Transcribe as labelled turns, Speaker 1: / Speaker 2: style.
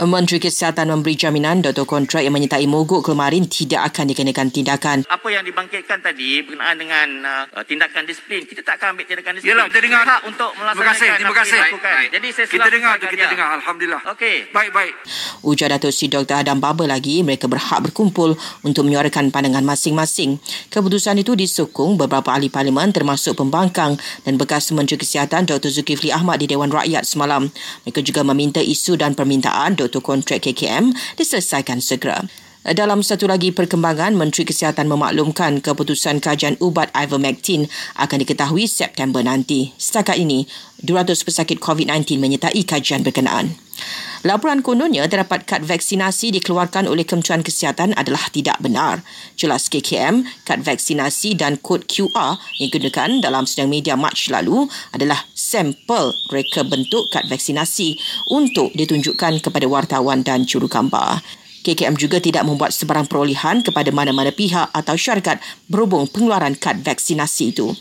Speaker 1: Menteri Kesihatan memberi jaminan doktor kontrak yang menyertai mogok kemarin tidak akan dikenakan tindakan.
Speaker 2: Apa yang dibangkitkan tadi berkenaan dengan uh, tindakan disiplin, kita tak akan ambil tindakan disiplin.
Speaker 3: Yalah, kita dengar.
Speaker 2: Hak untuk
Speaker 3: Terima
Speaker 2: melaksanakan
Speaker 3: kasih, terima
Speaker 2: apa yang
Speaker 3: kasih.
Speaker 2: dilakukan.
Speaker 3: Baik,
Speaker 2: Jadi saya
Speaker 3: Kita
Speaker 2: selalu
Speaker 3: dengar tu, kita
Speaker 2: dia.
Speaker 3: dengar. Alhamdulillah.
Speaker 2: Okey.
Speaker 3: Baik, baik.
Speaker 1: Ujar Datuk Seri Dr. Adam Baba lagi, mereka berhak berkumpul untuk menyuarakan pandangan masing-masing. Keputusan itu disokong beberapa ahli parlimen termasuk pembangkang dan bekas Menteri Kesihatan Dr. Zulkifli Ahmad di Dewan Rakyat semalam. Mereka juga meminta isu dan permintaan Dr. Kontrak KKM diselesaikan segera. Dalam satu lagi perkembangan, Menteri Kesihatan memaklumkan keputusan kajian ubat ivermectin akan diketahui September nanti. Setakat ini, 200 pesakit COVID-19 menyertai kajian berkenaan. Laporan kononnya terdapat kad vaksinasi dikeluarkan oleh Kementerian Kesihatan adalah tidak benar. Jelas KKM, kad vaksinasi dan kod QR yang digunakan dalam sidang media Mac lalu adalah sampel reka bentuk kad vaksinasi untuk ditunjukkan kepada wartawan dan jurugambar. KKM juga tidak membuat sebarang perolehan kepada mana-mana pihak atau syarikat berhubung pengeluaran kad vaksinasi itu.